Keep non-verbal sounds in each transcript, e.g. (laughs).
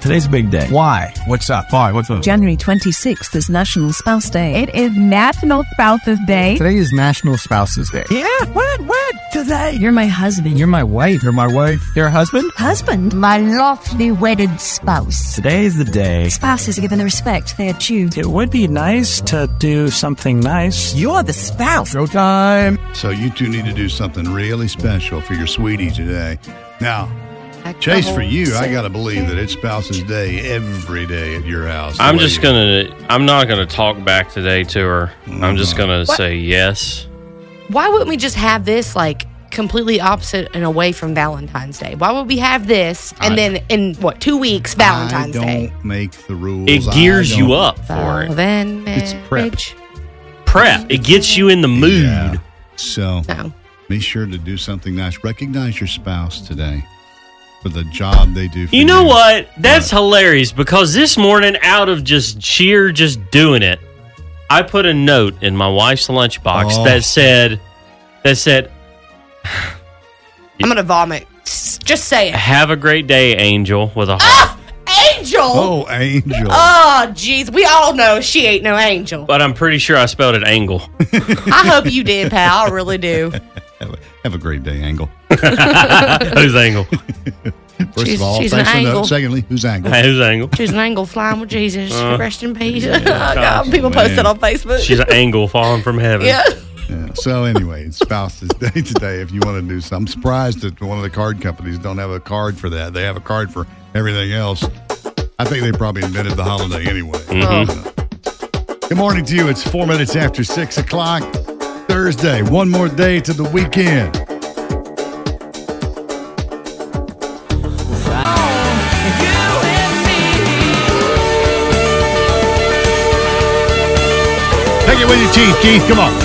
Today's a big day. Why? What's up? Why? What's up? January 26th is National Spouse Day. It is National Spouses Day. Today is National Spouses Day. Yeah, what? What? Today? You're my husband. You're my wife. You're my wife. You're a husband? husband. My lovely wedded spouse. Today is the day. Spouses are given the respect they are due. It would be nice to do something nice. You're the spouse. Showtime. So you two need to do something really special for your sweetie today. Now, Chase, for you, I got to believe that it's Spouse's Day every day at your house. I'm just gonna. I'm not gonna talk back today to her. I'm just uh-huh. gonna What? say yes. Why wouldn't we just have this like completely opposite and away from Valentine's Day? Why would we have this and I- then in what two weeks Valentine's I don't Day? make the rules. It gears you up for it. Then It's prep. Prep. It gets you in the mood. Yeah. So No. be sure to do something nice. Recognize your spouse today for the job they do for you. You know what? That's hilarious because this morning, out of just sheer just doing it, I put a note in my wife's lunchbox Oh. that said, that said, I'm gonna vomit. Just say it. "Have a great day, Angel," with a heart. Ah! Angel. Oh, Angel. Oh, jeez. We all know she ain't no angel. But I'm pretty sure I spelled it angle. I hope you did, pal. I really do. (laughs) have, a, great day, Angle. (laughs) Who's angle? First She's- of all, she's thanks an for Angle. note. Secondly, who's Angle? Hey, who's angle? She's an angle flying (laughs) with Jesus. Uh, Rest in peace. yeah. oh, (laughs) God. People post it Man. on Facebook. She's an angle falling from heaven. yeah. Yeah. So anyway, it's Spouse's Day today. If you want to do something, I'm surprised that one of the card companies don't have a card for that. They have a card for everything else. I think they probably invented the holiday anyway. Mm-hmm. Good morning to you. It's four minutes after six o'clock. Thursday. One more day to the weekend. Take it with your teeth, Keith. Come on. (laughs)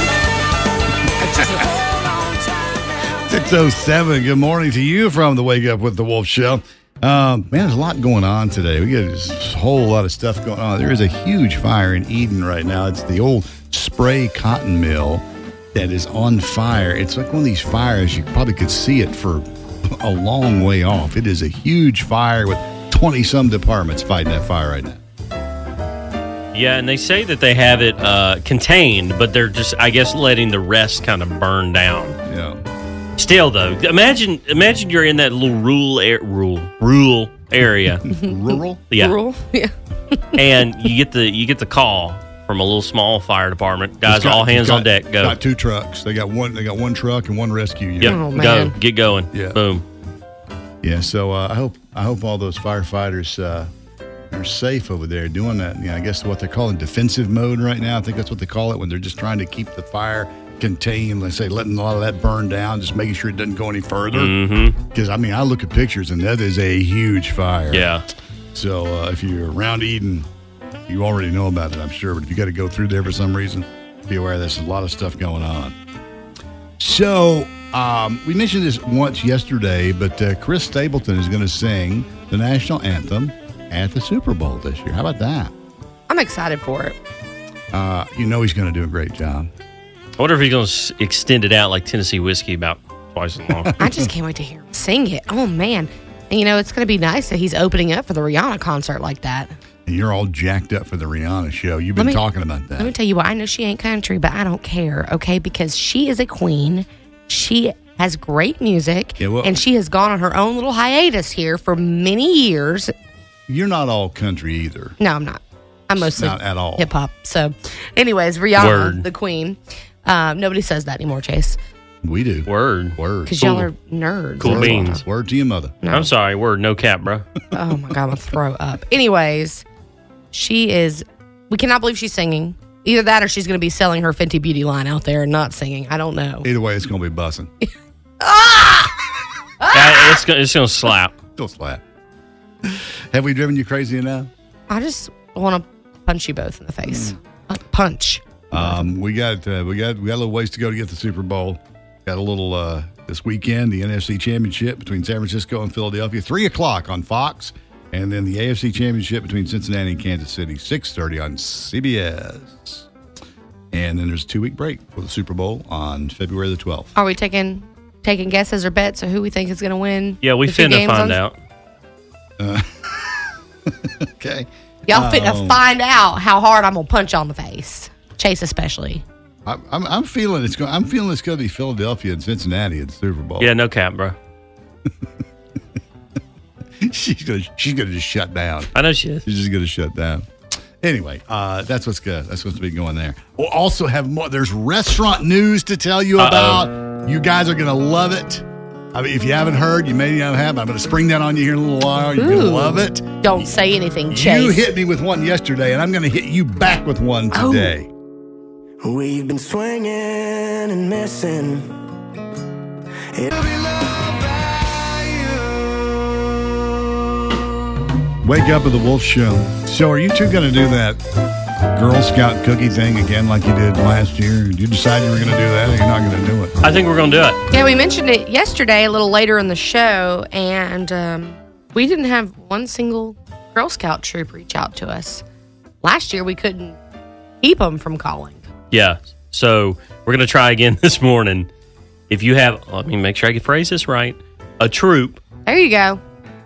607. Good morning to you from the Wake Up with the Wolf Show. Um, man, there's a lot going on today. We got this whole lot of stuff going on. There is a huge fire in Eden right now. It's the old spray cotton mill that is on fire. It's like one of these fires, you probably could see it for a long way off. It is a huge fire with 20 some departments fighting that fire right now. Yeah, and they say that they have it uh, contained, but they're just, I guess, letting the rest kind of burn down. Yeah. Still, though, imagine imagine you're in that little rural air, rural rural area, (laughs) Rural? yeah, Rural. (laughs) Yeah. and you get the you get the call from a little small fire department. Guys, It's got- all hands got- on deck. Go. Got two trucks. They got one. They got one truck and one rescue unit. Yep, Oh, go. Get going. Yeah. Boom. Yeah, so uh, I hope I hope all those firefighters uh, are safe over there doing that. You know, I guess what they're calling defensive mode right now. I think that's what they call it when they're just trying to keep the fire contained. Let's say letting a lot of that burn down, just making sure it doesn't go any further. Mm-hmm. Because I mean, I look at pictures and that is a huge fire. Yeah. So uh, if you're around Eden, you already know about it, I'm sure. But if you got to go through there for some reason, be aware there's a lot of stuff going on. So um, we mentioned this once yesterday, but uh, Chris Stapleton is going to sing the national anthem at the Super Bowl this year. How about that? I'm excited for it. Uh, you know he's going to do a great job. I wonder if he's going to extend it out like Tennessee whiskey about twice as long. (laughs) I just can't wait to hear him sing it. Oh man. And you know, it's gonna be nice that he's opening up for the Rihanna concert like that. And you're all jacked up for the Rihanna show. You've been me- talking about that. Let me tell you what, I know she ain't country, but I don't care, okay? Because she is a queen. She has great music, Yeah, well- and she has gone on her own little hiatus here for many years. You're not all country either. No, I'm not. I'm mostly Not at all. hip hop. So, anyways, Rihanna, Word. the queen. Um, nobody says that anymore, Chase, We do. Word. Word. because y'all are nerds. Cool beans. Word to your mother. I'm sorry. Word. No cap, bro. Oh my god, I'm gonna throw up. Anyways, she is. We cannot believe she's singing. Either that, or she's gonna be selling her Fenty Beauty line out there and not singing. I don't know. Either way, it's going to be bussing. (laughs) Yeah, it's gonna, it's gonna slap. Still slap. Have we driven you crazy enough? I just want to punch you both in the face. A punch. Um, we got uh, we got we got a little ways to go to get the Super Bowl. Got a little uh, this weekend, the NFC Championship between San Francisco and Philadelphia, three o'clock on Fox, and then the AFC Championship between Cincinnati and Kansas City, six thirty on CBS. And then there's a two week break for the Super Bowl on February the twelfth. Are we taking taking guesses or bets of who we think is gonna win? Yeah, we finna find on- out. (laughs) Okay, Y'all finna Um, find out how hard I'm gonna punch on the face. Chase especially. I, I'm I'm feeling it's going. I'm feeling it's going to be Philadelphia and Cincinnati at the Super Bowl. Yeah, no cap, bro. (laughs) (laughs) she's gonna she's gonna just shut down. I know she is. She's just gonna shut down. Anyway, uh, that's what's good. That's what's been going there. We'll also have more. There's restaurant news to tell you Uh-oh. about. You guys are gonna love it. I mean, if you haven't heard, you may not have. I'm gonna spring that on you here in a little while. You're gonna love it. Don't say anything, Chase. You hit me with one yesterday, and I'm gonna hit you back with one today. We've been swinging and missing. It'll be loved Wake up with the Wolf Show. So, are you two gonna do that Girl Scout cookie thing again, like you did last year? Did you decide you were gonna do that, or you're not gonna do it? I think we're gonna do it. Yeah, we mentioned it yesterday, a little later in the show, and um, we didn't have one single Girl Scout troop reach out to us. Last year, we couldn't keep them from calling. Yeah. So we're gonna try again (laughs) this morning. If you have, let me make sure I can phrase this right. A troop, There you go.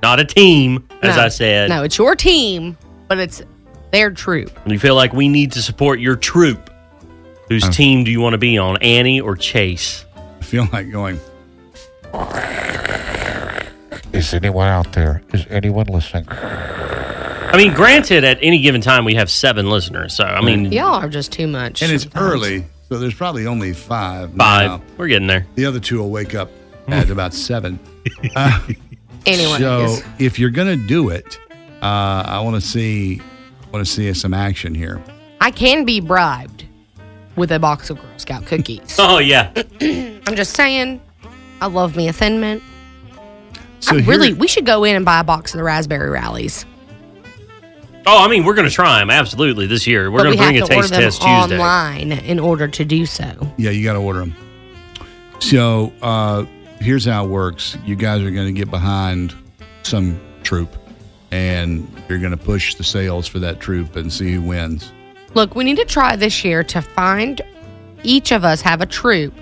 not a team, as No. I said. No, it's your team, but it's their troop. And you feel like we need to support your troop. Whose team do you want to be on, Annie or Chase? I feel like going. Is anyone out there? Is anyone listening? I mean, granted, at any given time we have seven listeners, so I mean, Y'all are just too much. And it's sometimes. early, so there's probably only five. five. now. We're getting there. The other two will wake up at about seven. (laughs) Uh, Anyone so is. if you're gonna do it, uh, I want to see, want to see some action here. I can be bribed with a box of Girl Scout cookies. (laughs) Oh yeah, (clears throat) I'm just saying, I love me a Thin Mint. So I here- really, we should go in and buy a box of the raspberry rallies. Oh, I mean, we're gonna try them absolutely this year. We're but gonna bring a have order taste them test Tuesday. online in order to do so. Yeah, you got to order them. So uh, here's how it works: you guys are going to get behind some troop, and you're going to push the sales for that troop and see who wins. Look, we need to try this year to find each of us have a troop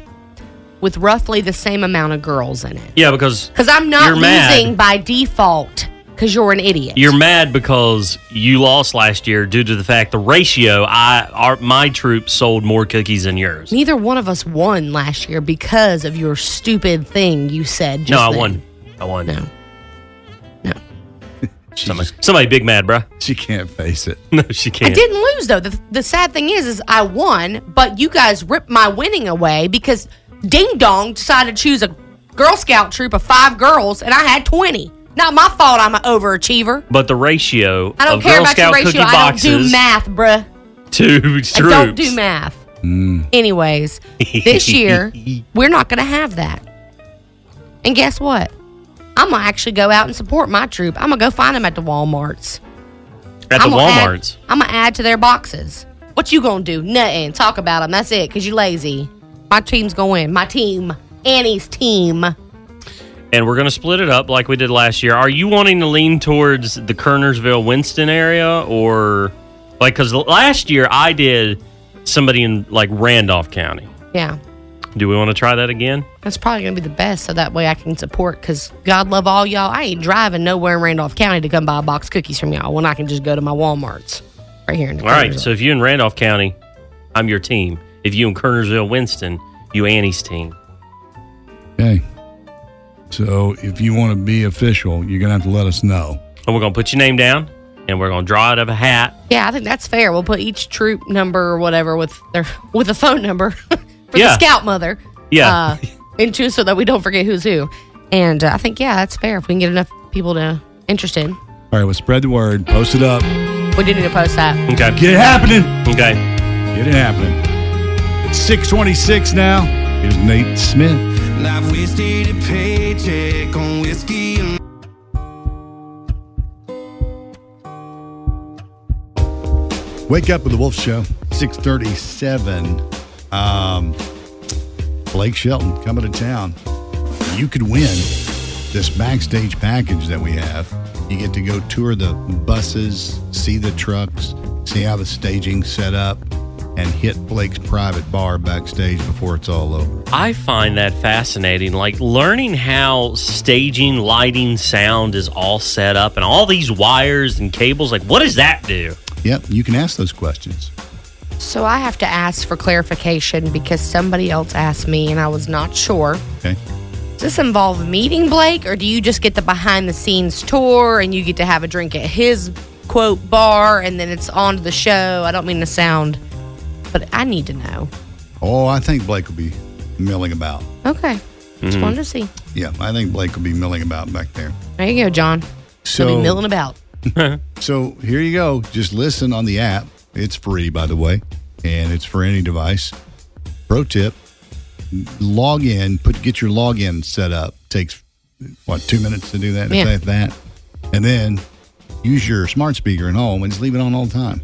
with roughly the same amount of girls in it. Yeah, because Because I'm not You're mad. losing by default because you're an idiot. you're mad because you lost last year due to the fact the ratio. I our my troop sold more cookies than yours. Neither one of us won last year because of your stupid thing you said. Just no, I then. won. I won. No. (laughs) Somebody, somebody big mad, bruh. She can't face it. (laughs) No, she can't. I didn't lose though. The, the sad thing is, is I won, but you guys ripped my winning away because Ding Dong decided to choose a Girl Scout troop of five girls, and I had twenty. Not my fault. I'm an overachiever. But the ratio I don't of care Girl about Scout your ratio. cookie I don't boxes do math, bruh. to troops. I don't do math. Mm. Anyways, this year (laughs) we're not going to have that. And guess what? I'm gonna actually go out and support my troop. I'm gonna go find them at the WalMarts. At the I'm gonna add- WalMarts. I'm gonna add to their boxes. What you gonna do? Nothing. Talk about them. That's it. Cause you lazy. My team's gonna win. My team, Annie's team. And we're going to split it up like we did last year. Are you wanting to lean towards the Kernersville, Winston area, or like because last year I did somebody in like Randolph County, Yeah. Do we want to try that again? That's probably going to be the best, so that way I can support. Because God love all y'all. I ain't driving nowhere in Randolph County to come buy a box of cookies from y'all when I can just go to my WalMarts right here in the All right. So if you in Randolph County, I'm your team. If you in Kernersville, Winston, you Annie's team. Okay. So if you want to be official, you're gonna have to let us know. And we're gonna put your name down, and we're gonna draw out of a hat. Yeah, I think that's fair. We'll put each troop number or whatever with their with a phone number (laughs) for Yeah. the scout mother. Yeah. Uh, into so that we don't forget who's who. And uh, I think yeah, that's fair. If we can get enough people to interested, All right, well, spread the word. Post it up. we do need to post that. Okay. Get it happening. Okay. Get it happening. It's 626 now. Here's Nate Smith. Life wasted a paycheck on whiskey and Wake up with the Wolf Show, 637. Um, Blake Shelton coming to town. You could win this backstage package that we have. You get to go tour the buses, see the trucks, see how the staging's set up, and hit Blake's private bar backstage before it's all over. I find that fascinating. Like learning how staging, lighting, sound is all set up, and all these wires and cables. Like, what does that do? Yep, you can ask those questions. So I have to ask for clarification because somebody else asked me and I was not sure. Okay. Does this involve meeting Blake or do you just get the behind the scenes tour and you get to have a drink at his quote bar and then it's on to the show? I don't mean to sound, but I need to know. Oh, I think Blake will be milling about. Okay. Just Mhm. wanted to see. Yeah, I think Blake will be milling about back there. There you go, John. So He'll be milling about. (laughs) so here you go. Just listen on the app. It's free, by the way, and it's for any device. Pro tip: log in, put get your login set up. Takes what two minutes to do that? Yeah. If that, and then use your smart speaker at home and just leave it on all the time.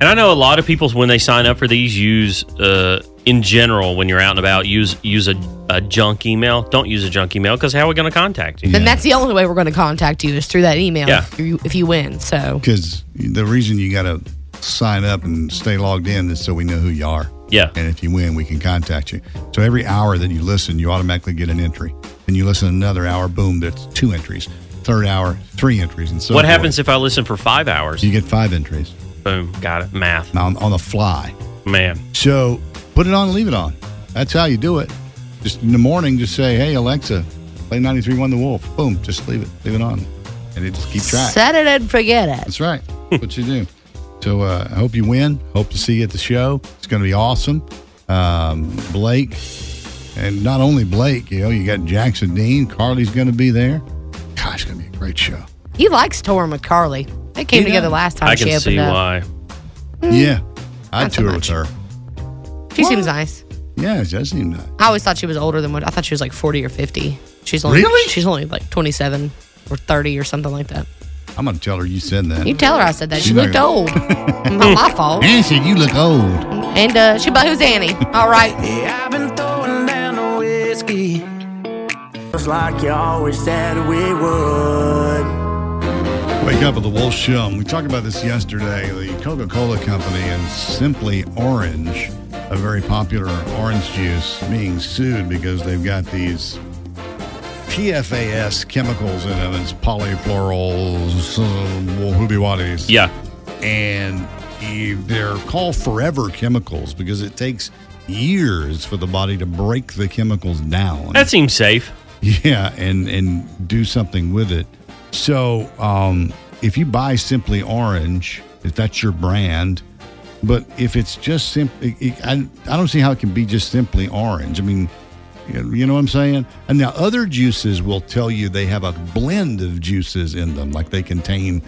And I know a lot of people when they sign up for these use uh, in general when you're out and about use use a, a junk email. Don't use a junk email because how are we going to contact you? And that's the only way we're going to contact you is through that email Yeah. if, you, if you win. So Because the reason you got to sign up and stay logged in is so we know who you are. Yeah. And if you win, we can contact you. So every hour that you listen, you automatically get an entry. And you listen another hour, boom, that's two entries. Third hour, three entries, and so what forth. happens if I listen for five hours? You get five entries Boom, got it. Math, on, on the fly. man. So put it on and leave it on. That's how you do it. Just in the morning, just say, hey, Alexa, play 93 One the Wolf. Boom, just leave it. Leave it on. And it just keep track. set it and forget it. That's right. What you do. So uh, I hope you win. Hope to see you at the show. It's going to be awesome. Um, Blake, and not only Blake, you know, you got Jackson Dean. Carly's going to be there. Gosh, it's going to be a great show. He likes touring with Carly. They came He together does. last time I she can opened see up. why. Yeah, I'd Not so tour with her. She seems nice. Yeah, she does seem nice. I always thought she was older than what I thought she was like 40 or 50. She's only Really? she's only like 27 or 30 or something like that. I'm going to tell her you said that. You tell her I said that. She She's looked not old. (laughs) Not my fault. Annie said you look old. And uh, she but who's Annie? All right. (laughs) Yeah, I've been throwing down the whiskey. Just like you always said we would. Wake up with the Wolf Show. We talked about this yesterday. The Coca Cola Company and Simply Orange, a very popular orange juice, being sued because they've got these PFAS chemicals in them. It's polyfluorols, uh, whoopie Yeah. And they're called forever chemicals because it takes years for the body to break the chemicals down. That seems safe. Yeah, and and do something with it. So, um, if you buy Simply Orange, if that's your brand, but if it's just simply, I, I don't see how it can be just simply orange. I mean, you you know what I'm saying? And now other juices will tell you they have a blend of juices in them, like they contain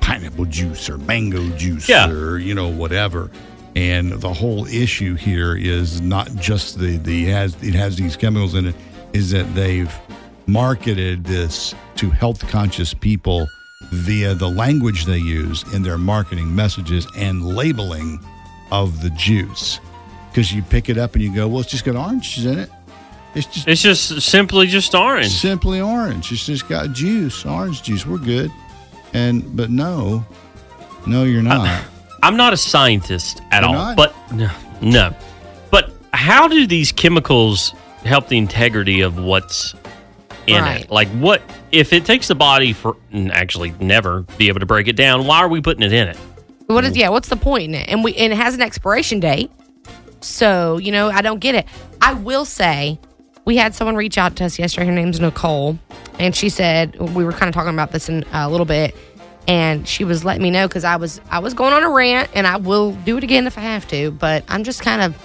pineapple juice or mango juice Yeah. or you know whatever. And the whole issue here is not just the the has it has these chemicals in it, is that they've marketed this to health conscious people via the language they use in their marketing messages and labeling of the juice. Because you pick it up and you go, well, it's just got oranges in it. It's just It's just simply just orange. simply orange. It's just got juice, orange juice. We're good. And but no, no, you're not. I'm not a scientist at You're all, not? but no, no. But how do these chemicals help the integrity of what's in Right. it? Like, what if it takes the body for actually never be able to break it down? Why are we putting it in it? What is mm. yeah? What's the point in it? And we and it has an expiration date. So you know, I don't get it. I will say, we had someone reach out to us yesterday. Her name's Nicole, and she said we were kind of talking about this in a little bit, and she was letting me know because I was I was going on a rant, and I will do it again if I have to. But I'm just kind of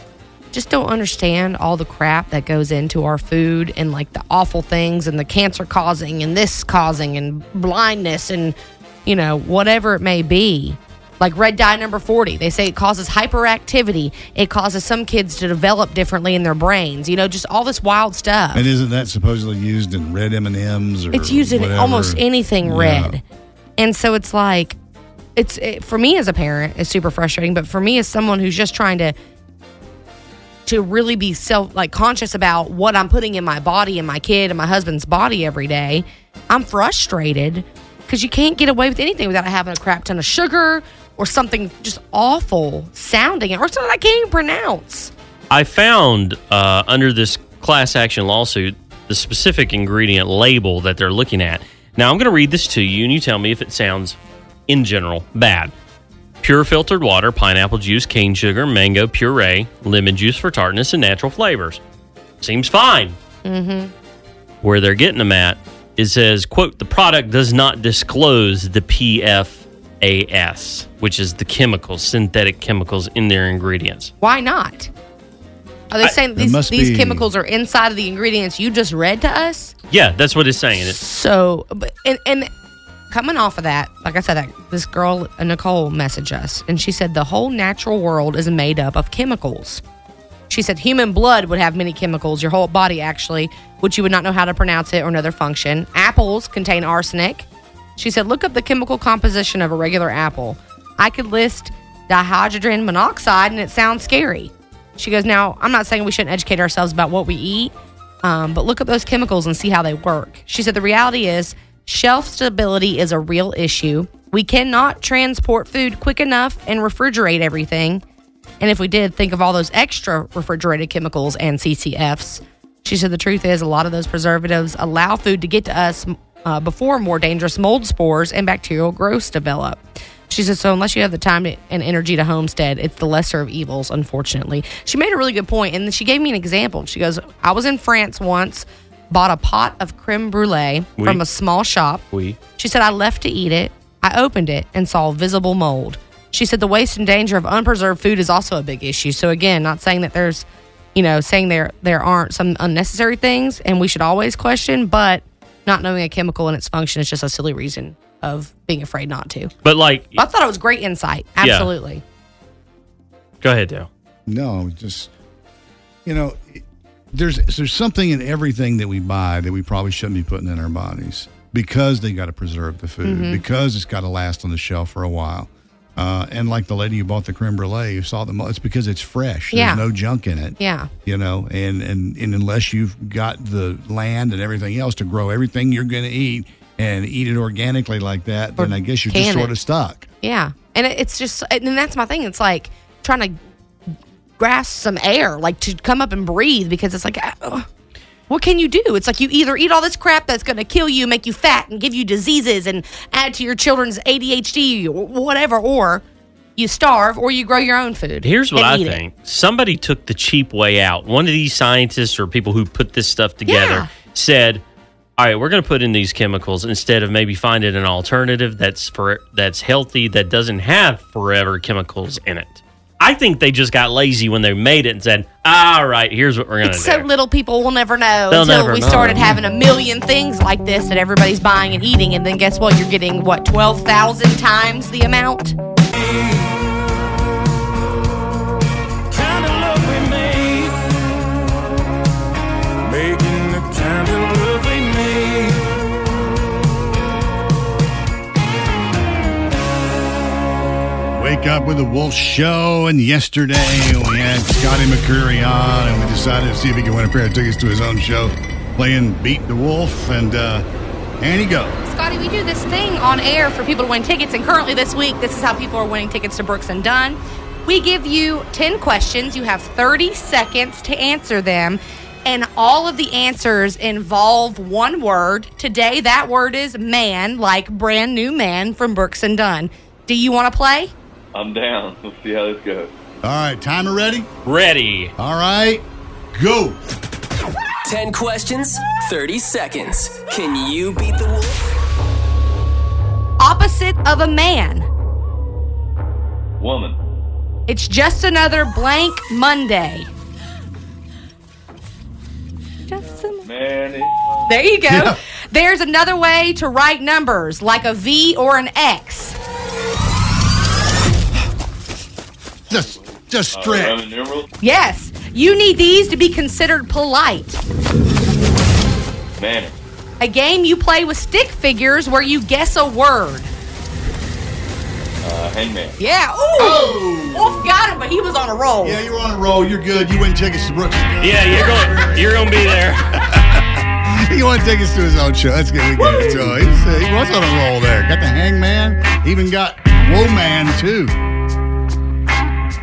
just don't understand all the crap that goes into our food and like the awful things and the cancer causing and this causing and blindness and you know whatever it may be like red dye number 40 they say it causes hyperactivity it causes some kids to develop differently in their brains you know just all this wild stuff And isn't that supposedly used in red M and M's or it's used in whatever? almost anything Yeah. red and so it's like it's it, for me as a parent it's super frustrating but for me as someone who's just trying to to really be self like conscious about what i'm putting in my body and my kid and my husband's body every day i'm frustrated because you can't get away with anything without having a crap ton of sugar or something just awful sounding or something i can't even pronounce I found uh, under this class action lawsuit the specific ingredient label that they're looking at. Now, I'm going to read this to you, and you tell me if it sounds, in general, bad. Pure filtered water, pineapple juice, cane sugar, mango puree, lemon juice for tartness, and natural flavors. Seems fine. mm-hmm Where they're getting them at, it says, quote, the product does not disclose the PFAS, which is the chemicals, synthetic chemicals in their ingredients. why not are they I- saying these, these be- chemicals are inside of the ingredients you just read to us Yeah, that's what it's saying. It's, So, but and, and coming off of that, like I said, that this girl uh, Nicole messaged us, and she said the whole natural world is made up of chemicals. She said human blood would have many chemicals, your whole body actually, which you would not know how to pronounce it or another function. Apples contain arsenic. She said, look up the chemical composition of a regular apple. I could list dihydrogen monoxide, and it sounds scary. She goes, now I'm not saying we shouldn't educate ourselves about what we eat, um, but look up those chemicals and see how they work. She said the reality is shelf stability is a real issue. We cannot transport food quick enough and refrigerate everything. And if we did, think of all those extra refrigerated chemicals and CCFs. She said the truth is a lot of those preservatives allow food to get to us uh, before more dangerous mold spores and bacterial growths develop. She said, so unless you have the time and energy to homestead, it's the lesser of evils, unfortunately. She made a really good point, and she gave me an example. She goes, I was in France once, bought a pot of creme brulee Oui. from a small shop. we She said, I left to eat it. I opened it and saw visible mold. She said, the waste and danger of unpreserved food is also a big issue. So, again, not saying that there's, you know, saying there there aren't some unnecessary things and we should always question, but not knowing a chemical and its function is just a silly reason of being afraid not to. But like, I thought it was great insight. Yeah. Absolutely. go ahead, Dale. No, just you know, there's there's something in everything that we buy that we probably shouldn't be putting in our bodies because they got to preserve the food Mhm. because it's got to last on the shelf for a while. Uh, and like the lady who bought the creme brulee, you saw them. It's because it's fresh. Yeah. There's no junk in it. Yeah. You know, and, and and unless you've got the land and everything else to grow everything you're going to eat and eat it organically like that, then I guess you're just sort of stuck. Yeah. And it's just, and that's my thing. It's like trying to grasp some air, like to come up and breathe because it's like, uh, what can you do? It's like you either eat all this crap that's going to kill you, make you fat, and give you diseases and add to your children's ADHD or whatever, or you starve or you grow your own food. Here's what I eat it. think. Somebody took the cheap way out. One of these scientists or people who put this stuff together Yeah. said, "All right, we're going to put in these chemicals instead of maybe finding an alternative that's for that's healthy that doesn't have forever chemicals in it." I think they just got lazy when they made it and said, "All right, here's what we're going to do." so little people will never know They'll until never we know. started having a million things like this that everybody's buying and eating. And then guess what? You're getting, what, 12,000 times the amount? Wake up with the Wolf Show, and yesterday we had Scotty McCreery on, and we decided to see if he could win a pair of tickets to his own show, playing Beat the Wolf, and uh, and he goes. Scotty, we do this thing on air for people to win tickets, and currently this week, this is how people are winning tickets to Brooks and Dunn. We give you 10 questions. You have 30 seconds to answer them. And all of the answers involve one word. Today, that word is man, like brand new man from Brooks and Dunn. Do you want to play? I'm down. (laughs) Let's see how this goes. All right, timer ready? Ready. All right, go. 10 questions, 30 seconds. Can you beat the wolf? Opposite of a man. Woman. It's just another blank Monday. Just Man. There you go. Yeah. There's another way to write numbers, like a V or an X. Just, just Uh, stretch. Roman numerals. Yes, you need these to be considered polite. Manner. A game you play with stick figures where you guess a word. Uh, hangman. Yeah. Ooh. Oh. Wolf got him, but he was on a roll. Yeah, you're on a roll. You're good. You win tickets to Brooks. Yeah, you're going. You're going to be there. (laughs) he won tickets to his own show. That's good. We get it. So he's, uh, he was on a roll there. Got the hangman. Even got Woman too.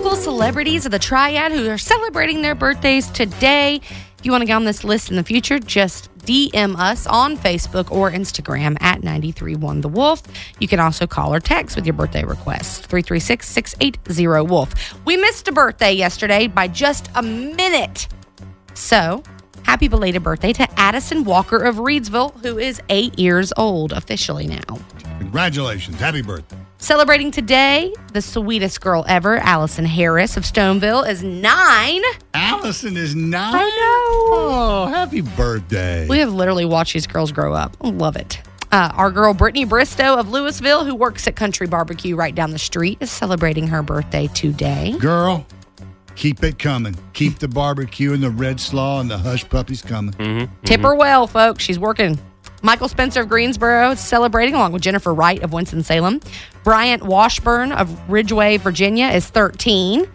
Local celebrities of the Triad who are celebrating their birthdays today. If you want to get on this list in the future, just DM us on Facebook or Instagram at 931 The Wolf. You can also call or text with your birthday request 336 680 Wolf. We missed a birthday yesterday by just a minute. So, happy belated birthday to Addison Walker of Reidsville, who is eight years old officially now. Congratulations. Happy birthday. Celebrating today, the sweetest girl ever, Allison Harris of Stoneville, is nine. Allison is nine. I know. Oh, happy birthday. We have literally watched these girls grow up. Love it. Uh, our girl Brittany Bristow of Lewisville, who works at Country Barbecue right down the street, is celebrating her birthday today. Girl, keep it coming. Keep the barbecue and the red slaw and the hush puppies coming. Mm-hmm. Tip her well, folks. She's working. Michael Spencer of Greensboro celebrating along with Jennifer Wright of Winston-Salem. Bryant Washburn of Ridgeway, Virginia is 13.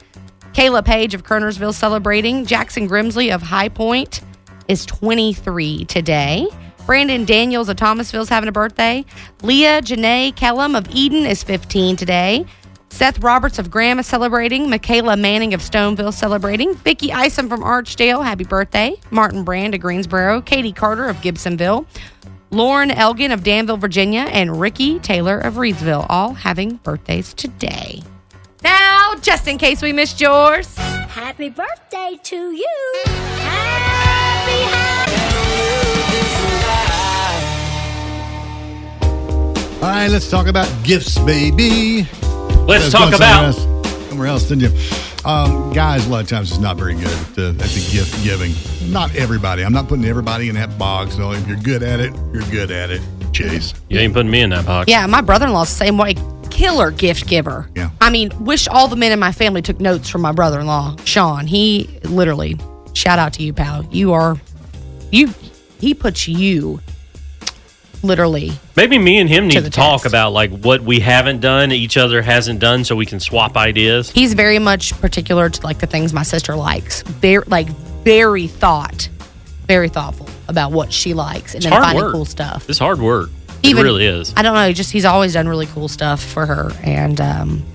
Kayla Page of Kernersville celebrating. Jackson Grimsley of High Point is 23 today. Brandon Daniels of Thomasville is having a birthday. Leah Janae Kellum of Eden is 15 today. Seth Roberts of Graham is celebrating. Michaela Manning of Stoneville celebrating. Vicky Isom from Archdale, happy birthday. Martin Brand of Greensboro. Katie Carter of Gibsonville. Lauren Elgin of Danville, Virginia. And Ricky Taylor of Reidsville, all having birthdays today. Now, just in case we missed yours, Happy birthday to you. Happy, All right, let's talk about gifts, baby. Let's talk about- somewhere else, somewhere else, didn't you? Um, guys, a lot of times it's not very good at, uh, at the gift giving. Not everybody. I'm not putting everybody in that box. So if you're good at it, you're good at it. Chase. You ain't putting me in that box. Yeah, my brother in law's the same way. Killer gift giver. Yeah. I mean, wish all the men in my family took notes from my brother in law, Sean. He literally, shout out to you, pal. You are, you, he puts you literally. Maybe me and him need To to, talk about like what we haven't done, each other hasn't done, so we can swap ideas. He's very much particular to like the things my sister likes. Very, like, very thought, very thoughtful about what she likes and It's then finding work. cool stuff. It's hard work. Even- it really is. I don't know. Just he's always done really cool stuff for her, and um,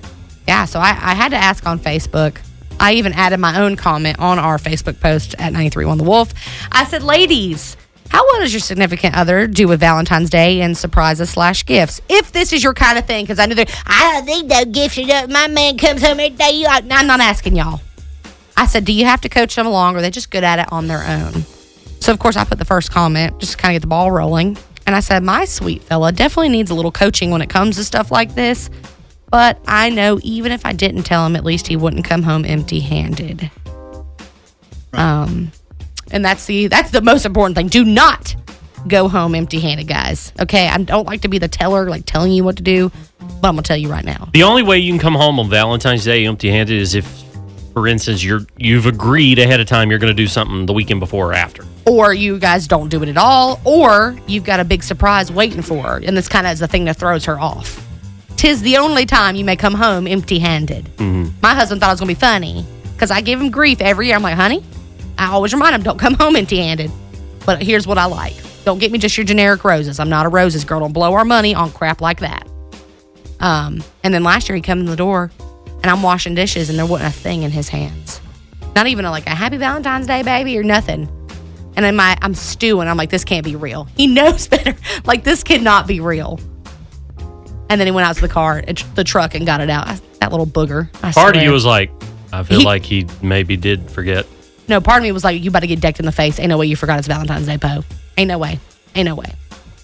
yeah. So I, I had to ask on Facebook. I even added my own comment on our Facebook post at 931 The Wolf. I said, ladies, how well does your significant other do with Valentine's Day and surprises slash gifts? If this is your kind of thing, because I know that I don't think no gifts are done. My man comes home every day. You, I'm not asking y'all. I said, do you have to coach them along, or are they just good at it on their own? So of course I put the first comment just to kind of get the ball rolling. And I said, my sweet fella definitely needs a little coaching when it comes to stuff like this. But I know even if I didn't tell him, at least he wouldn't come home empty handed. Um, and that's the that's the most important thing. Do not go home empty handed, guys. Okay. I don't like to be the teller, like telling you what to do, but I'm gonna tell you right now. The only way you can come home on Valentine's Day empty-handed is if, for instance, you're you've agreed ahead of time you're to do something the weekend before or after. or you guys don't do it at all, or you've got a big surprise waiting for her, and this kind of is the thing that throws her off. Tis the only time you may come home empty handed. Mm-hmm. My husband thought it was to be funny because I give him grief every year. I'm like, honey, I always remind him, don't come home empty handed. But here's what I like don't get me just your generic roses. I'm not a roses girl. Don't blow our money on crap like that. Um, and then last year he come in the door and I'm washing dishes and there wasn't a thing in his hands. Not even a, like a happy Valentine's Day, baby, or nothing. And then my I'm stewing. I'm like, this can't be real. He (laughs) knows better. like this cannot be real. And then he went out to the car, the truck, and got it out. That little booger. I Part of you was like, I feel He- like he maybe did forget. No. Part of me was like, you about to get decked in the face. Ain't no way you forgot it's Valentine's Day, Poe. Ain't no way. Ain't no way.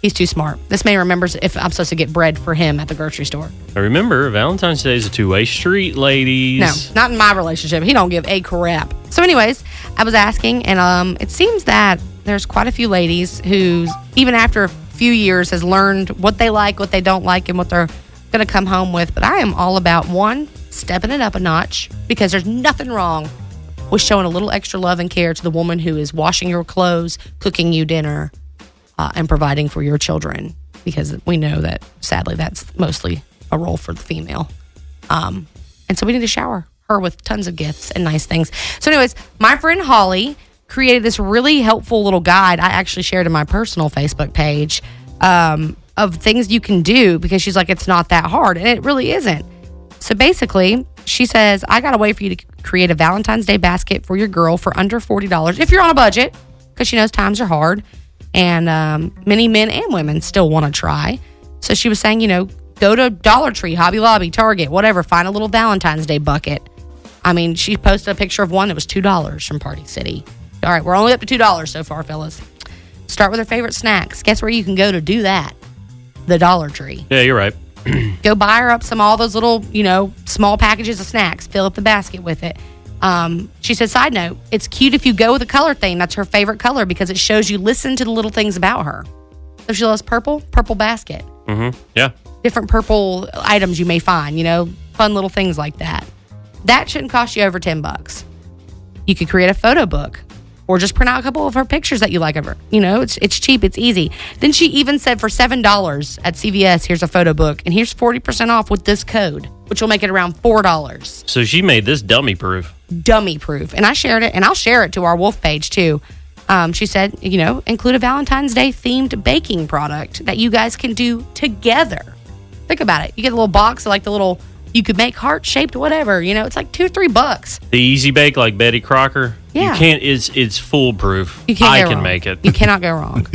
He's too smart. This man remembers if I'm supposed to get bread for him at the grocery store. I remember Valentine's Day is a two-way street, ladies. No, not in my relationship. He don't give a crap. So, anyways, I was asking, and um, it seems that there's quite a few ladies who, even after a few years, has learned what they like, what they don't like, and what they're going to come home with. But I am all about one stepping it up a notch because there's nothing wrong with showing a little extra love and care to the woman who is washing your clothes, cooking you dinner, uh, and providing for your children. Because we know that sadly that's mostly a role for the female. Um, and so we need to shower her with tons of gifts and nice things. So, anyways, my friend Holly created this really helpful little guide. I actually shared in my personal Facebook page um, of things you can do because she's like, it's not that hard. And it really isn't. So basically, she says, I got a way for you to create a Valentine's Day basket for your girl for under $40 if you're on a budget, because she knows times are hard. And um, many men and women still want to try. So she was saying, you know, go to Dollar Tree, Hobby Lobby, Target, whatever, find a little Valentine's Day bucket. I mean, she posted a picture of one that was $2 from Party City. All right, we're only up to $2 so far, fellas. Start with her favorite snacks. Guess where you can go to do that? The Dollar Tree Yeah, you're right. (clears throat) go buy her up some all those little you know small packages of snacks fill up the basket with it. Um, she said side note it's cute if you go with a color theme. That's her favorite color because it shows you listen to the little things about her. So she loves purple purple basket. Mm-hmm. Yeah. different purple items you may find you know fun little things like that. That shouldn't cost you over 10 bucks. You could create a photo book or just print out a couple of her pictures that you like of her. You know, it's it's cheap, it's easy. Then she even said for seven dollars at CVS, here's a photo book, and here's forty percent off with this code, which will make it around four dollars. So she made this dummy proof. Dummy proof. And I shared it, and I'll share it to our Wolf page too. Um, she said, you know, include a Valentine's Day themed baking product that you guys can do together. Think about it. You get a little box of like the little you could make heart shaped whatever. You know, it's like two or three bucks. The easy bake like Betty Crocker. Yeah. You can't. It's it's foolproof. You can't I can wrong. make it. You cannot go (laughs) wrong.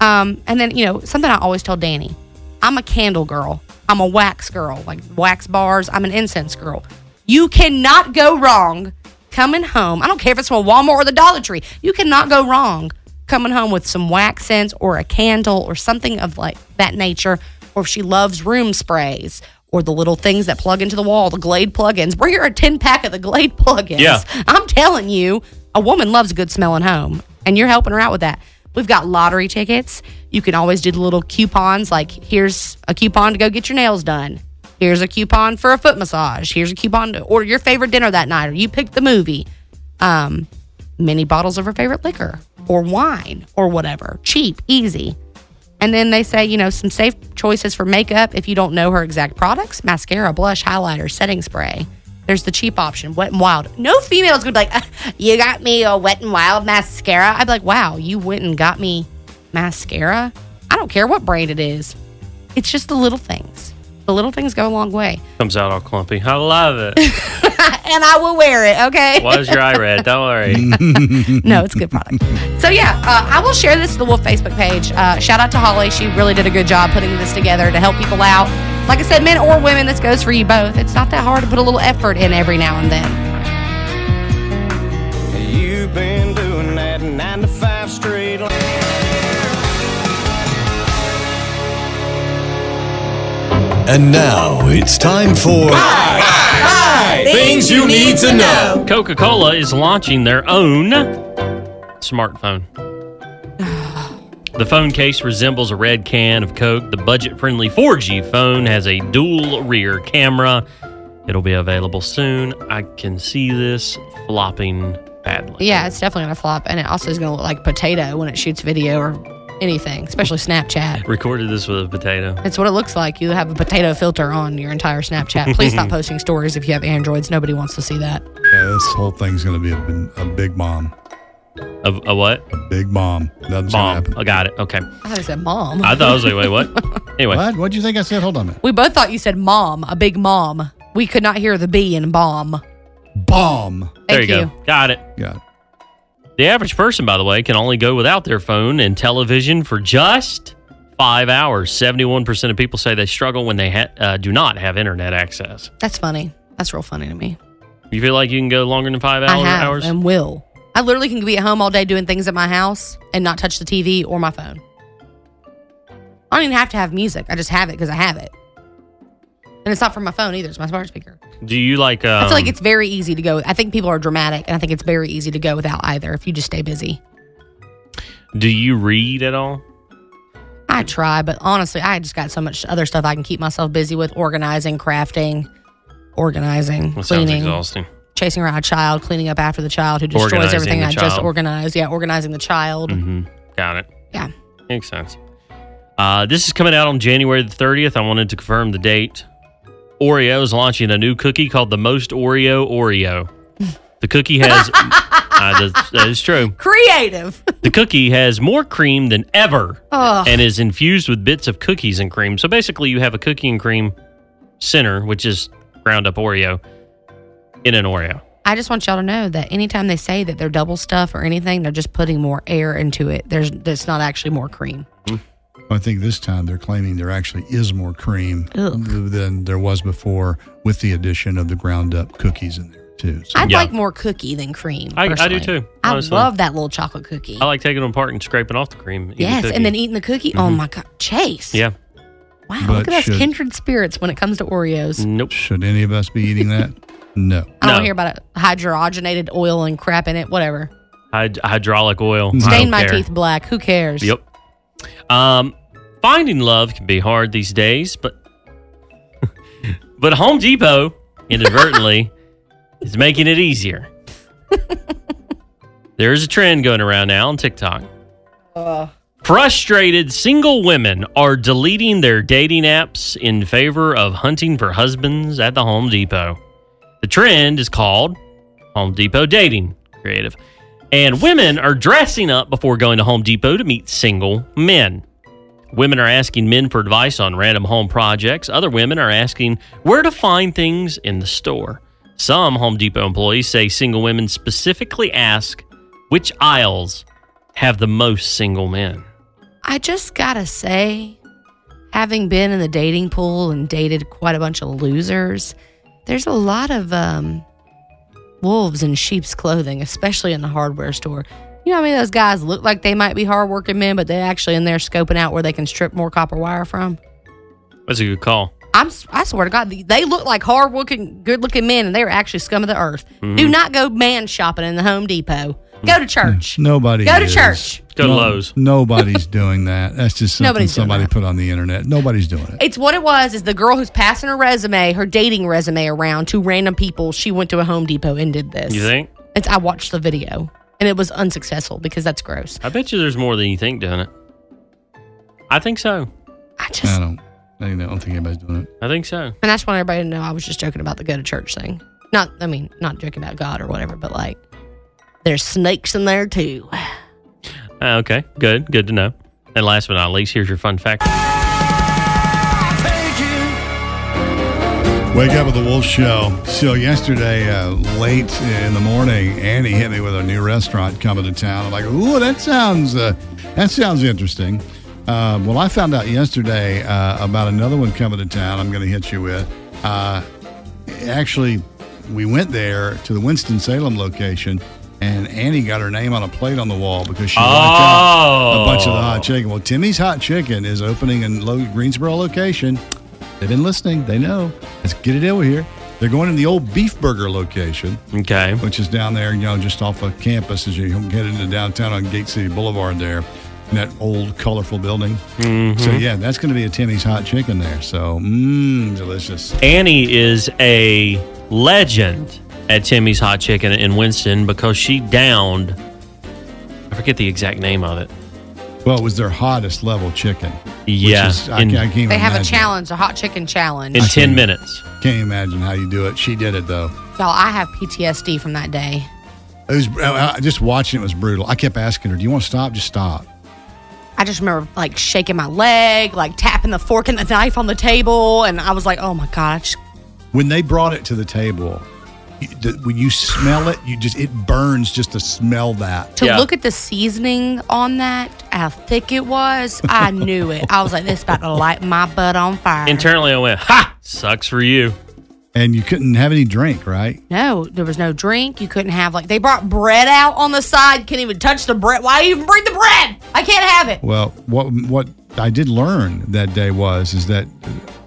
um, and then you know something I always tell Danny, I'm a candle girl. I'm a wax girl, like wax bars. I'm an incense girl. You cannot go wrong coming home. I don't care if it's from Walmart or the Dollar Tree. You cannot go wrong coming home with some wax scents or a candle or something of like that nature. Or if she loves room sprays or the little things that plug into the wall, the Glade plugins. Bring her a 10 pack of the Glade plugins. Yeah. I'm telling you, a woman loves a good smelling home, and you're helping her out with that. We've got lottery tickets. You can always do the little coupons like here's a coupon to go get your nails done. Here's a coupon for a foot massage. Here's a coupon to order your favorite dinner that night, or you pick the movie. Um, mini bottles of her favorite liquor or wine or whatever. Cheap, easy. And then they say, you know, some safe choices for makeup if you don't know her exact products mascara, blush, highlighter, setting spray. There's the cheap option, wet and wild. No female's gonna be like, "Uh, you got me a wet and wild mascara. I'd be like, wow, you went and got me mascara. I don't care what brand it is. It's just the little things. The little things go a long way. Comes out all clumpy. I love it. (laughs) and I will wear it, okay? Why is your eye red? Don't worry. (laughs) no, it's a good product. So yeah, uh, I will share this to the Wolf Facebook page. Uh, shout out to Holly; she really did a good job putting this together to help people out. Like I said, men or women, this goes for you both. It's not that hard to put a little effort in every now and then. You've been doing that nine to five straight. And now it's time for Things you need to know. Coca Cola is launching their own smartphone. The phone case resembles a red can of Coke. The budget friendly 4G phone has a dual rear camera. It'll be available soon. I can see this flopping badly. Yeah, it's definitely gonna flop, and it also is gonna look like potato when it shoots video or anything, especially Snapchat. Recorded this with a potato. It's what it looks like. You have a potato filter on your entire Snapchat. Please stop (laughs) posting stories if you have Androids. Nobody wants to see that. Yeah, this whole thing's going to be a, a big bomb. A, a what? A big bomb. Nothing's Bomb. Gonna happen. I got it. Okay. I thought I said mom. I thought I was like, wait, what? (laughs) Anyway. What? What'd you think I said? Hold on a minute. We both thought you said mom, a big mom. We could not hear the B in bomb. Bomb. There you, you. go. Got it. Got it. The average person, by the way, can only go without their phone and television for just five hours. 71% of people say they struggle when they ha- uh, do not have internet access. That's funny. That's real funny to me. You feel like you can go longer than five hours? I have hours? and will. I literally can be at home all day doing things at my house and not touch the TV or my phone. I don't even have to have music. I just have it because I have it. And it's not from my phone either. It's my smart speaker. Do you like? Um, I feel like it's very easy to go. I think people are dramatic, and I think it's very easy to go without either if you just stay busy. Do you read at all? I try, but honestly, I just got so much other stuff I can keep myself busy with organizing, crafting, organizing, That cleaning, exhausting. chasing around a child, cleaning up after the child who destroys Organizing everything I just organized. Yeah, organizing the child. hmm Got it. Yeah. Makes sense. Uh, this is coming out on January the 30th. I wanted to confirm the date. Oreo is launching a new cookie called the Most Oreo Oreo. The cookie has, (laughs) uh, that- that is true. Creative. The cookie has more cream than ever Ugh. and is infused with bits of cookies and cream. So basically, you have a cookie and cream center, which is ground up Oreo, in an Oreo. I just want y'all to know that anytime they say that they're double stuff or anything, they're just putting more air into it. There's there's not actually more cream. I think this time they're claiming there actually is more cream Ugh. than there was before with the addition of the ground up cookies in there too. So I'd like more cookie than cream. I, I do personally. too. I love that little chocolate cookie. I like taking them apart and scraping off the cream. eating the yes, and then eating the cookie. Oh Mhm. my god, Chase! Yeah. Wow, But look at us kindred spirits when it comes to Oreos. Nope. Should any of us be eating that? (laughs) No. I don't hear about it. Hydrogenated oil and crap in it. Whatever. Hyd- hydraulic oil. I Stain my care. teeth black. Who cares? Yep. Um, finding love can be hard these days, but (laughs) but Home Depot inadvertently (laughs) is making it easier. (laughs) there is a trend going around now on TikTok. Frustrated single women are deleting their dating apps in favor of hunting for husbands at the Home Depot. The trend is called Home Depot Dating Creative. And women are dressing up before going to Home Depot to meet single men. Women are asking men for advice on random home projects. Other women are asking where to find things in the store. Some Home Depot employees say single women specifically ask which aisles have the most single men. I just gotta say, having been in the dating pool and dated quite a bunch of losers, there's a lot of um, wolves in sheep's clothing, especially in the hardware store. You know, I mean, those guys look like they might be hardworking men, but they're actually in there scoping out where they can strip more copper wire from. That's a good call. I'm, I swear to God, they look like hard looking, good looking men, and they're actually scum of the earth. Mhm. Do not go man shopping in the Home Depot. Go to church. (laughs) Nobody Go to is. church. Go to Lowe's. Nobody's (laughs) doing that. That's just something Nobody's somebody put on the internet. Nobody's doing it. It's what it was. Is the girl who's passing her resume, her dating resume around to random people. She went to a Home Depot and did this. You think? It's, I watched the video, and it was unsuccessful because that's gross. I bet you there's more than you think doing it. I think so. I just, I don't. I don't think anybody's doing it. I think so. and I just want everybody to know I was just joking about the go to church thing. Not, I mean, not joking about God or whatever, but like, there's snakes in there too. Uh, okay, good, good to know. And last but not least, here's your fun fact. Wake up with the Wolf Show. So yesterday, uh, late in the morning, Annie hit me with a new restaurant coming to town. I'm like, "Ooh, that sounds uh, that sounds interesting." Uh, well, I found out yesterday uh, about another one coming to town. I'm going to hit you with. Uh, actually, we went there to the Winston Salem location, and Annie got her name on a plate on the wall because she liked out a bunch of the hot chicken. Well, Timmy's Hot Chicken is opening in Lo- Greensboro location. They've been listening. They know. Let's get it over here. They're going in the old Beef Burger location. Okay. Which is down there, you know, just off of campus as you get into downtown on Gate City Boulevard there. In that old, colorful building. Mhm. So, yeah, that's going to be a Timmy's Hot Chicken there. So, mmm, delicious. Annie is a legend at Timmy's Hot Chicken in Winston because she downed, I forget the exact name of it. Well, it was their hottest level chicken. which Yeah, is- I, in- can't- I can't They have a challenge, a hot chicken challenge. In 10 minutes. Can't imagine how you do it. She did it, though. Y'all, I have PTSD from that day. It was uh, just watching it was brutal. I kept asking her, "Do you want to stop? Just stop." I just remember like shaking my leg, like tapping the fork and the knife on the table, and I was like, "Oh my god!" I just, When they brought it to the table, you- the- when you smell it, you just it burns just to smell that. to look at the seasoning on that, how thick it was, I (laughs) knew it. I was like, "This about to light my butt on fire." Internally, I went, ha! Sucks for you. And you couldn't have any drink, right? No, there was no drink. You couldn't have like they brought bread out on the side. Can't even touch the bread. Why even bring the bread? I can't have it. Well, what what I did learn that day was is that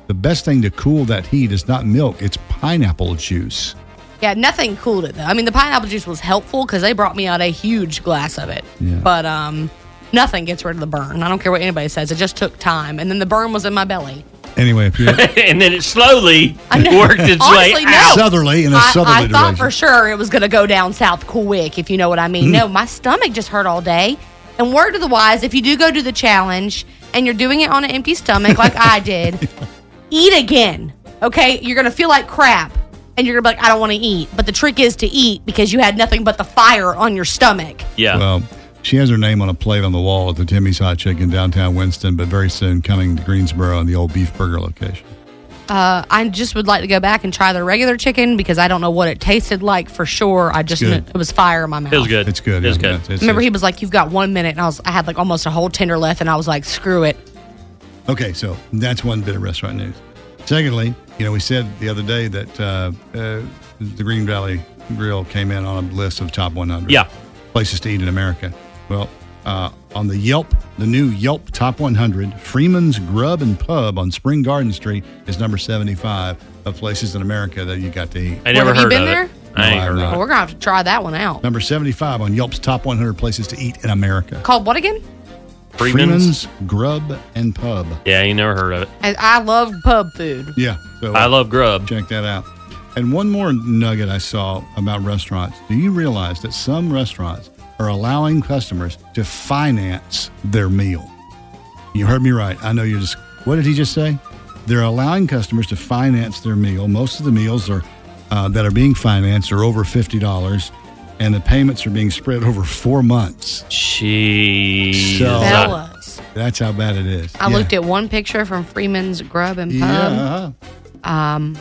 the best thing to cool that heat is not milk; it's pineapple juice. Yeah, nothing cooled it though. I mean, the pineapple juice was helpful because they brought me out a huge glass of it. Yeah. But um, nothing gets rid of the burn. I don't care what anybody says. It just took time, and then the burn was in my belly. Anyway, if you (laughs) and then it slowly worked its Honestly, way no. out. Southerly in a I, southerly I thought direction. for sure it was going to go down south quick, if you know what I mean. Mm. No, my stomach just hurt all day. And word to the wise, if you do go do the challenge and you're doing it on an empty stomach like I did, (laughs) eat again. Okay, you're going to feel like crap. And you're gonna be like, I don't want to eat. But the trick is to eat because you had nothing but the fire on your stomach. Yeah. Well, she has her name on a plate on the wall at the Timmy's Hot Chicken downtown Winston, but very soon coming to Greensboro in the old Beef Burger location. Uh, I just would like to go back and try the regular chicken because I don't know what it tasted like for sure. I just knew it was fire in my mouth. It was good. It's good. It was yeah, good. it's- it's- Remember, he was like, "You've got one minute," and I was, I had like almost a whole tender left, and I was like, "Screw it." Okay, so that's one bit of restaurant news. Secondly, you know, we said the other day that uh, uh, the Green Valley Grill came in on a list of top 100 Yeah. places to eat in America. Well, uh, on the Yelp, the new Yelp Top 100, Freeman's Grub and Pub on Spring Garden Street is number 75 of places in America that you got to eat. I never have you heard been of there? it. I ain't No, I have heard not. of it. we're gonna have to try that one out. Number 75 on Yelp's Top 100 places to eat in America. Called what again? Freeman's? Grub and Pub. Yeah, you never heard of it. And I love pub food. Yeah. So I love grub. Check that out. And one more nugget I saw about restaurants. Do you realize that some restaurants are allowing customers to finance their meal? You heard me right. I know you're just, what did he just say? They're allowing customers to finance their meal. Most of the meals are uh, that are being financed are over $50, and the payments are being spread over four months. Jeez. So- Fellas. That's how bad it is. I looked at one picture from Freeman's Grub and Pub. Yeah. Um,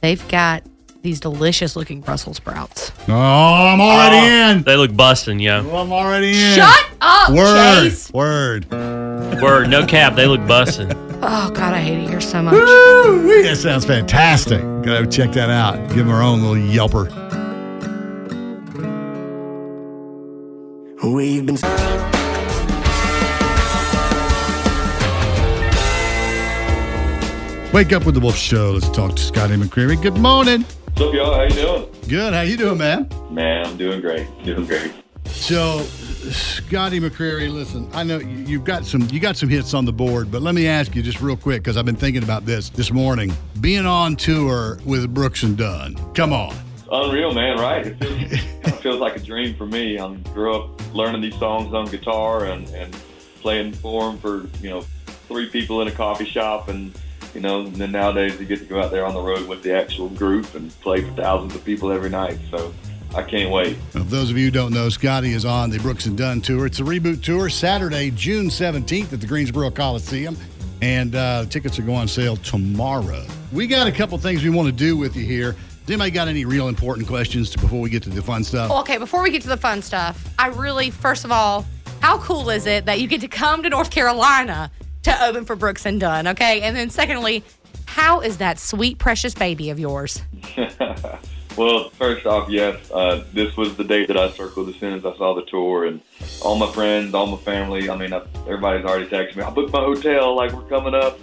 they've got these delicious looking Brussels sprouts. Oh, I'm already in. They look busting, yo. I'm already in. Shut up, Word. Chase. Word. Word, no cap. They look busting. Oh God, I hate it here so much. Woo! That sounds fantastic. Gotta check that out. Give them our own little yelper. We've been. Wake up with the Wolf Show. Let's talk to Scotty McCreery. Good morning. What's up, y'all? How you doing? Good. How you doing, man? Man, I'm doing great. Doing great. So, Scotty McCreery, listen, I know you've got some you got some hits on the board, but let me ask you just real quick because I've been thinking about this this morning. Being on tour with Brooks and Dunn, come on. Unreal, man. Right? It feels, kind of feels like a dream for me. I grew up learning these songs on guitar and and playing for them for you know three people in a coffee shop and. You know, and then nowadays you get to go out there on the road with the actual group and play for thousands of people every night. So I can't wait. Well, those of you who don't know, Scotty is on the Brooks and Dunn tour. It's a reboot tour Saturday, June 17th at the Greensboro Coliseum. And uh, tickets are going on sale tomorrow. We got a couple things we want to do with you here. Does anybody got any real important questions to, before we get to the fun stuff? Okay, before we get to the fun stuff, I really, first of all, how cool is it that you get to come to North Carolina to open for Brooks and Dunn? Okay, and then secondly, how is that sweet, precious baby of yours? (laughs) well, first off, yes, uh, this was the date that I circled as soon as I saw the tour, and all my friends, all my family. I mean, I, everybody's already texted me. I booked my hotel, like we're coming up.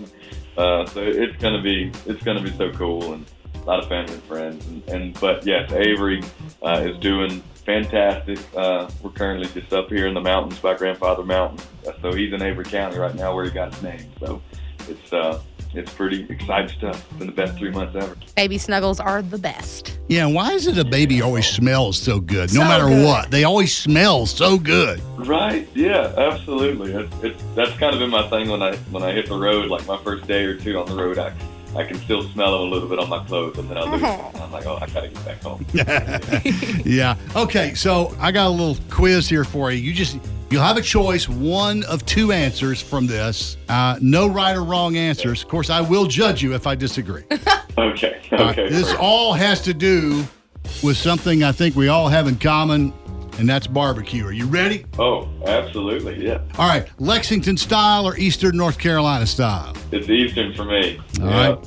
Uh, so it's gonna be it's gonna be so cool, and a lot of family and friends. And, and but yes, Avery uh, is doing fantastic. Uh, we're currently just up here in the mountains by Grandfather Mountain, Uh, so he's in Avery County right now, where he got his name. So it's uh, it's pretty exciting stuff. It's been the best three months ever. Baby snuggles are the best. Yeah, why is it a baby always smells so good? No So matter good. what, they always smell so good. Right? Yeah, absolutely. It's, it's that's kind of been my thing when I when I hit the road. Like my first day or two on the road, I I can still smell them a little bit on my clothes, and then I lose them. (laughs) I'm like, oh, I gotta get back home. (laughs) yeah. Okay, so I got a little quiz here for you. You just you'll have a choice, one of two answers from this. Uh, no right or wrong answers. Of course, I will judge you if I disagree. (laughs) okay. All right, Okay. this all has to do with something I think we all have in common, and that's barbecue. Are you ready? Oh, absolutely. Yeah. All right, Lexington style or Eastern North Carolina style? It's Eastern for me. All right.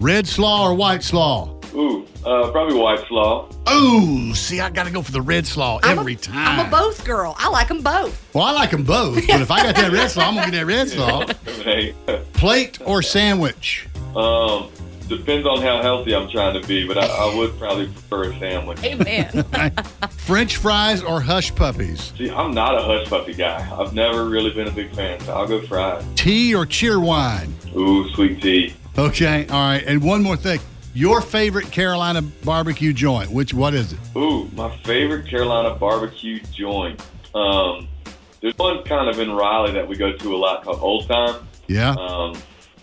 Red slaw or white slaw? Ooh, uh, probably white slaw. Ooh, see, I got to go for the red slaw I'm a- every time. I'm a both girl. I like them both. well, I like them both, but if I got that red slaw, I'm going to get that red (laughs) slaw. (laughs) Plate or sandwich? um, depends on how healthy I'm trying to be, but I, I would probably prefer a sandwich. Amen. (laughs) French fries or hush puppies? See, I'm not a hush puppy guy. I've never really been a big fan, so I'll go fries. Tea or Cheerwine? Ooh, sweet tea. Okay, all right. And one more thing. Your favorite Carolina barbecue joint, which what is it? Ooh, my favorite Carolina barbecue joint. Um, there's one kind of in Raleigh that we go to a lot called Old Time. Yeah. Um,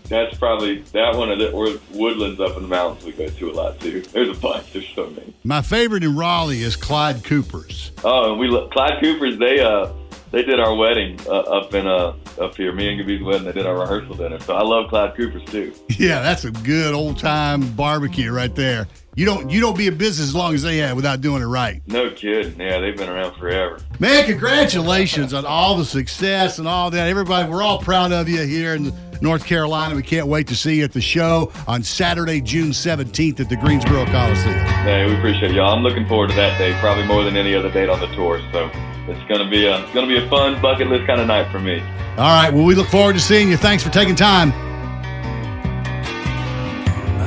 that's probably that one, or, the, or Woodlands up in the mountains we go to a lot too. There's a bunch. There's so many. My favorite in Raleigh is Clyde Cooper's. Oh, and we Clyde Cooper's. They uh they did our wedding uh, up in uh up here. Me and Gabi's wedding. They did our rehearsal dinner. So I love Clyde Cooper's too. (laughs) Yeah, that's a good old time barbecue right there. You don't you don't be in business as long as they have without doing it right. No kidding. Yeah, they've been around forever. Man, congratulations on all the success and all that. Everybody, we're all proud of you here in North Carolina. We can't wait to see you at the show on Saturday, June 17th at the Greensboro Coliseum. Hey, we appreciate y'all. I'm looking forward to that day, probably more than any other date on the tour. So it's gonna be a it's gonna be a fun bucket list kind of night for me. All right, well, we look forward to seeing you. Thanks for taking time.